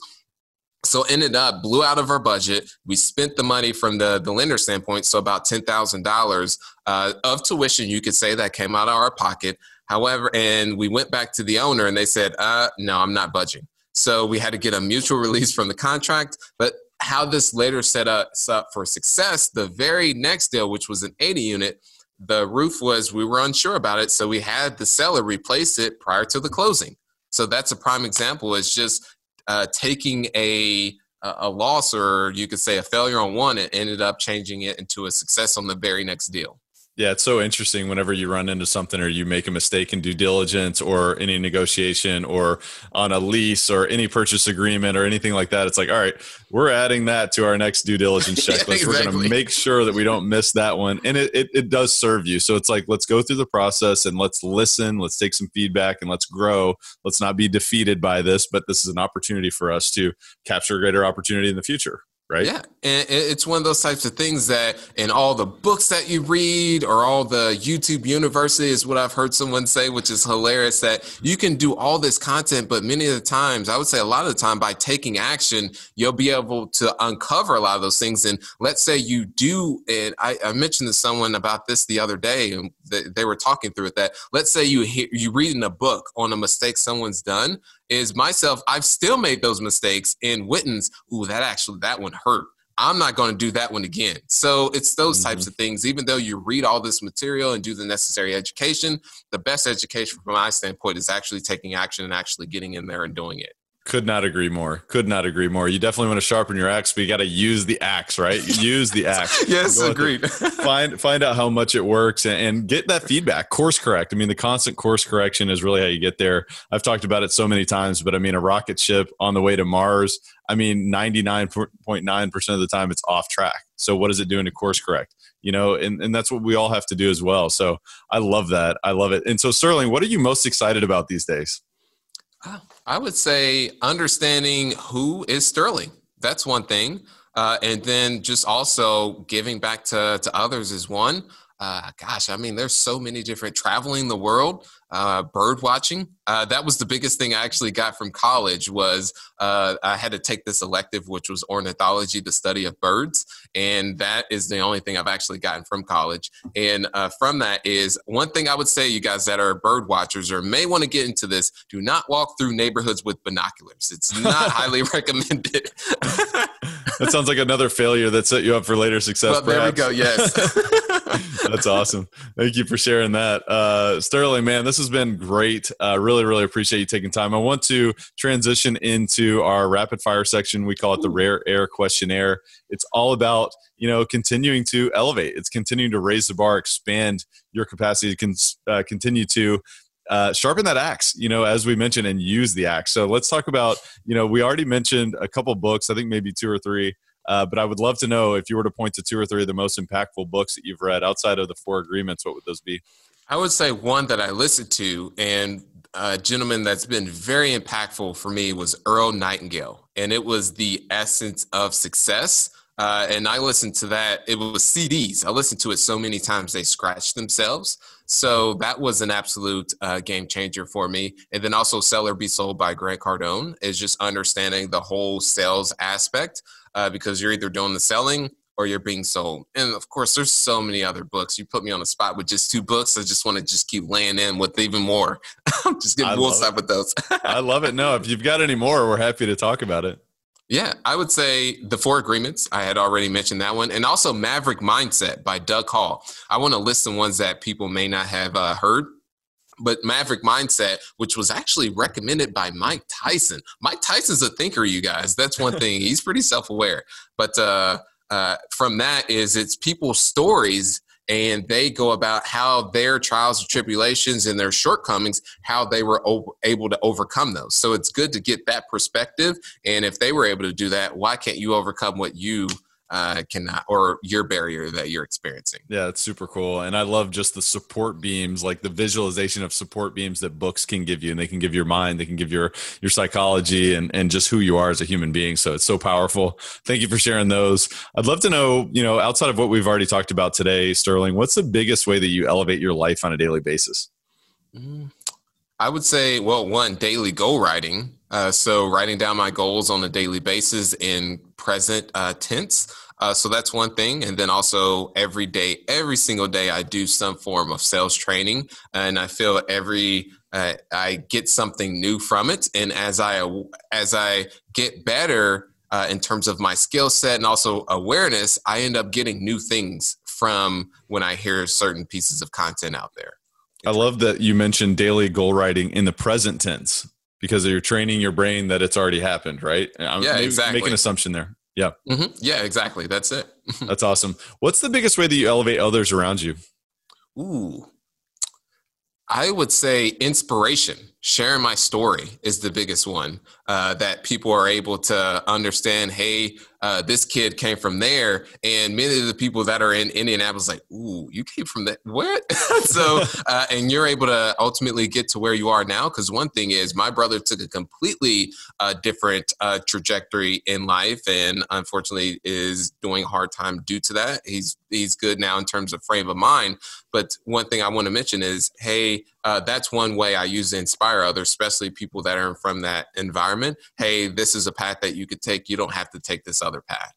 C: So ended up blew out of our budget. We spent the money from the the lender standpoint, so about ten thousand uh, dollars of tuition, you could say that came out of our pocket. However, and we went back to the owner, and they said, uh, "No, I'm not budging." So we had to get a mutual [laughs] release from the contract. But how this later set us up for success, the very next deal, which was an 80 unit, the roof was we were unsure about it, so we had the seller replace it prior to the closing. So that's a prime example. It's just uh, taking a a loss or you could say a failure on one and ended up changing it into a success on the very next deal.
B: Yeah, it's so interesting whenever you run into something or you make a mistake in due diligence or any negotiation or on a lease or any purchase agreement or anything like that. It's like, all right, we're adding that to our next due diligence [laughs] checklist. yeah, exactly. We're going to make sure that we don't miss that one. And it, it, it does serve you. So it's like, let's go through the process and let's listen, let's take some feedback and let's grow. Let's not be defeated by this, but this is an opportunity for us to capture a greater opportunity in the future right?
C: Yeah, and it's one of those types of things that in all the books that you read or all the YouTube University is what I've heard someone say, which is hilarious. That you can do all this content, but many of the times, I would say a lot of the time, by taking action, you'll be able to uncover a lot of those things. And let's say you do, and I, I mentioned to someone about this the other day, and they were talking through it. That let's say you hear, you read in a book on a mistake someone's done, is myself, I've still made those mistakes in Witten's. Ooh, that actually, that one hurt. I'm not going to do that one again. So it's those mm-hmm. types of things. Even though you read all this material and do the necessary education, the best education from my standpoint is actually taking action and actually getting in there and doing it.
B: Could not agree more. Could not agree more. You definitely want to sharpen your axe, but you got to use the axe, right? [laughs] Use the axe.
C: yes, agreed. [laughs]
B: find find out how much it works and, and, get that feedback. Course correct. I mean, the constant course correction is really how you get there. I've talked about it so many times, but I mean, a rocket ship on the way to Mars. I mean, ninety nine point nine percent of the time, it's off track. So, what is it doing to course correct? You know, and, and that's what we all have to do as well. So, I love that. I love it. And so, Sterling, what are you most excited about these days?
C: Oh, I would say understanding who is Sterling. That's one thing. Uh, and then just also giving back to, to others is one. Uh, gosh, I mean, there's so many different traveling the world uh, bird watching. Uh, that was the biggest thing I actually got from college was uh, I had to take this elective, which was ornithology, the study of birds, and that is the only thing I've actually gotten from college. And uh, from that is one thing I would say, you guys that are bird watchers or may want to get into this: do not walk through neighborhoods with binoculars. It's not [laughs] highly [laughs] recommended. [laughs]
B: that sounds like another failure that set you up for later success.
C: But there we go. Yes. [laughs]
B: That's awesome. Thank you for sharing that, uh, Sterling. Man, this has been great. Uh, really, really appreciate you taking time. I want to transition into our rapid fire section. We call it the Rare Air Questionnaire. It's all about you know continuing to elevate. It's continuing to raise the bar, expand your capacity to con- uh, continue to uh, sharpen that axe, you know, as we mentioned, and use the axe. So let's talk about, you know, we already mentioned a couple books, I think maybe two or three, uh, but I would love to know if you were to point to two or three of the most impactful books that you've read outside of the four agreements, what would those be?
C: I would say one that I listened to and a gentleman that's been very impactful for me was Earl Nightingale, and it was the essence of success. Uh, and I listened to that. It was CDs. I listened to it so many times they scratched themselves. So that was an absolute uh, game changer for me. And then also Sell or Be Sold by Grant Cardone is just understanding the whole sales aspect uh, because you're either doing the selling or you're being sold. And of course, there's so many other books. You put me on the spot with just two books. I just want to just keep laying in with even more. [laughs] Just getting bullseye with those.
B: I love it. No, if you've got any more, we're happy to talk about it.
C: Yeah, I would say the four agreements. I had already mentioned that one, and also Maverick Mindset by Doug Hall. I want to list the ones that people may not have uh, heard. But Maverick Mindset, which was actually recommended by Mike Tyson. Mike Tyson's a thinker, you guys. That's one [laughs] thing. He's pretty self aware. But uh, uh, from that is it's people's stories and they go about how their trials and tribulations and their shortcomings how they were able to overcome those. So it's good to get that perspective and if they were able to do that why can't you overcome what you uh, cannot or your barrier that you're experiencing.
B: Yeah, it's super cool. And I love just the support beams, like the visualization of support beams that books can give you. And they can give your mind, they can give your your psychology and, and just who you are as a human being. So it's so powerful. Thank you for sharing those. I'd love to know, you know, outside of what we've already talked about today, Sterling, what's the biggest way that you elevate your life on a daily basis?
C: Mm-hmm. I would say, well, one, daily goal writing. Uh, so writing down my goals on a daily basis in present uh, tense. Uh, so that's one thing. And then also every day, every single day, I do some form of sales training. And I feel every, uh, I get something new from it. And as I, as I get better uh, in terms of my skill set and also awareness, I end up getting new things from when I hear certain pieces of content out there.
B: I love that you mentioned daily goal writing in the present tense because you're training your brain that it's already happened, right?
C: I'm yeah, exactly.
B: Make an assumption there. Yeah.
C: Mm-hmm. Yeah, exactly. That's it. [laughs]
B: That's awesome. What's the biggest way that you elevate others around you?
C: Ooh, I would say inspiration. Sharing my story is the biggest one uh, that people are able to understand. Hey, uh, this kid came from there, and many of the people that are in Indianapolis, like, ooh, you came from that? What? [laughs] so, [laughs] uh, and you're able to ultimately get to where you are now. Because one thing is, my brother took a completely uh, different uh, trajectory in life, and unfortunately, is doing a hard time due to that. He's he's good now in terms of frame of mind. But one thing I want to mention is, hey, uh, that's one way I use to inspire others, especially people that are from that environment. Hey, this is a path that you could take. You don't have to take this other path.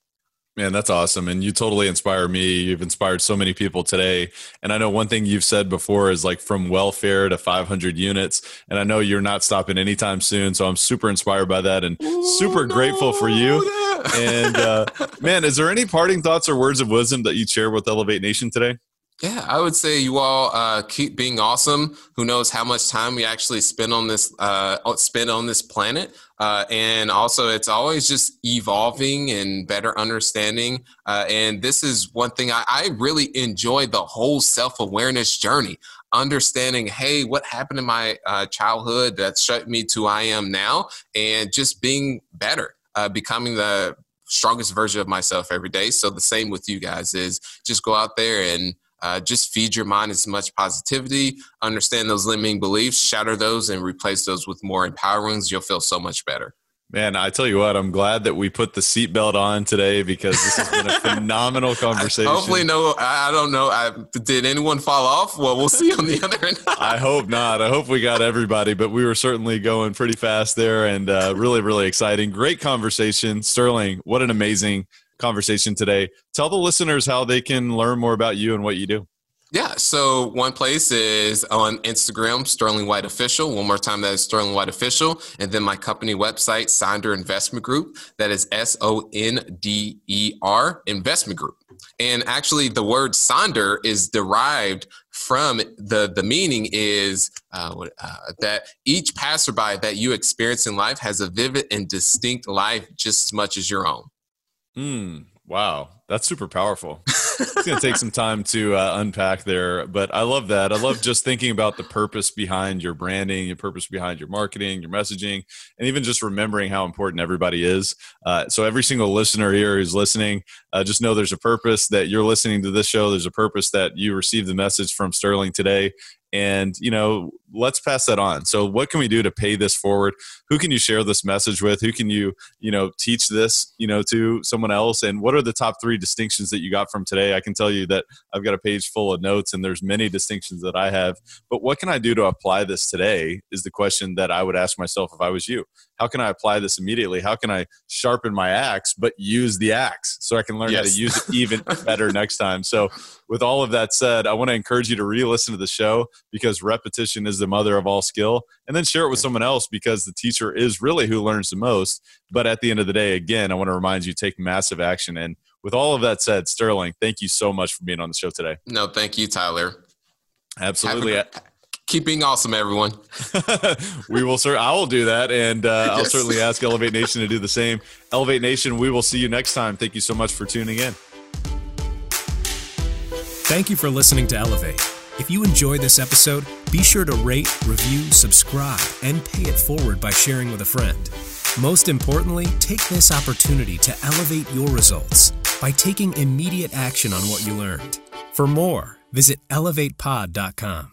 B: Man, that's awesome. And you totally inspire me. You've inspired so many people today. And I know one thing you've said before is like from welfare to 500 units. And I know you're not stopping anytime soon. So I'm super inspired by that and Ooh, super no, grateful for you. and uh, [laughs] man, is there any parting thoughts or words of wisdom that you'd share with Elevate Nation today?
C: Yeah, I would say you all uh, keep being awesome. Who knows how much time we actually spend on this uh, spend on this planet, uh, and also it's always just evolving and better understanding. Uh, and this is one thing I, I really enjoy the whole self awareness journey. Understanding, hey, what happened in my uh, childhood that shaped me to I am now, and just being better, uh, becoming the strongest version of myself every day. So the same with you guys is just go out there and uh, just feed your mind as much positivity, understand those limiting beliefs, shatter those, and replace those with more empowering ones. You'll feel so much better.
B: Man, I tell you what, I'm glad that we put the seatbelt on today because this has been a [laughs] phenomenal conversation.
C: Hopefully, no, I don't know. I, did anyone fall off? Well, we'll see on the other end. [laughs]
B: I hope not. I hope we got everybody, but we were certainly going pretty fast there and uh, really, really exciting. Great conversation. Sterling, what an amazing conversation today. Tell the listeners how they can learn more about you and what you do.
C: Yeah, so one place is on Instagram, Sterling White Official. One more time, that is Sterling White Official. And then my company website, Sonder Investment Group. That is S O N D E R Investment Group. And actually, the word Sonder is derived from the the meaning is uh, uh, that each passerby that you experience in life has a vivid and distinct life just as much as your own.
B: Hmm. Wow, that's super powerful. it's going to take some time to uh, unpack there, but I love that. I love just thinking about the purpose behind your branding, your purpose behind your marketing, your messaging, and even just remembering how important everybody is. Uh, so, every single listener here who's listening, uh, just know there's a purpose that you're listening to this show. There's a purpose that you received the message from Sterling today, and you know let's pass that on. So what can we do to pay this forward? Who can you share this message with? Who can you you know teach this you know to someone else? And what are the top three distinctions that you got from today? I can tell you that i've got a page full of notes and there's many distinctions that i have but what can i do to apply this today is the question that i would ask myself if i was you how can i apply this immediately? How can i sharpen my axe but use the axe so i can learn yes. how to use it even [laughs] better next time? So with all of that said i want to encourage you to re-listen to the show because repetition is the mother of all skill. And then share it with someone else because the teacher is really who learns the most. But at the end of the day again i want to remind you take massive action. And with all of that said sterling thank you so much for being on the show today.
C: No thank you tyler.
B: Absolutely
C: Keep being awesome, everyone. [laughs]
B: we will, sir. I will do that, and uh, yes. I'll certainly ask Elevate Nation to do the same. Elevate Nation, we will see you next time. Thank you so much for tuning in.
A: Thank you for listening to Elevate. If you enjoyed this episode, be sure to rate, review, subscribe, and pay it forward by sharing with a friend. Most importantly, take this opportunity to elevate your results by taking immediate action on what you learned. For more, visit elevatepod.com.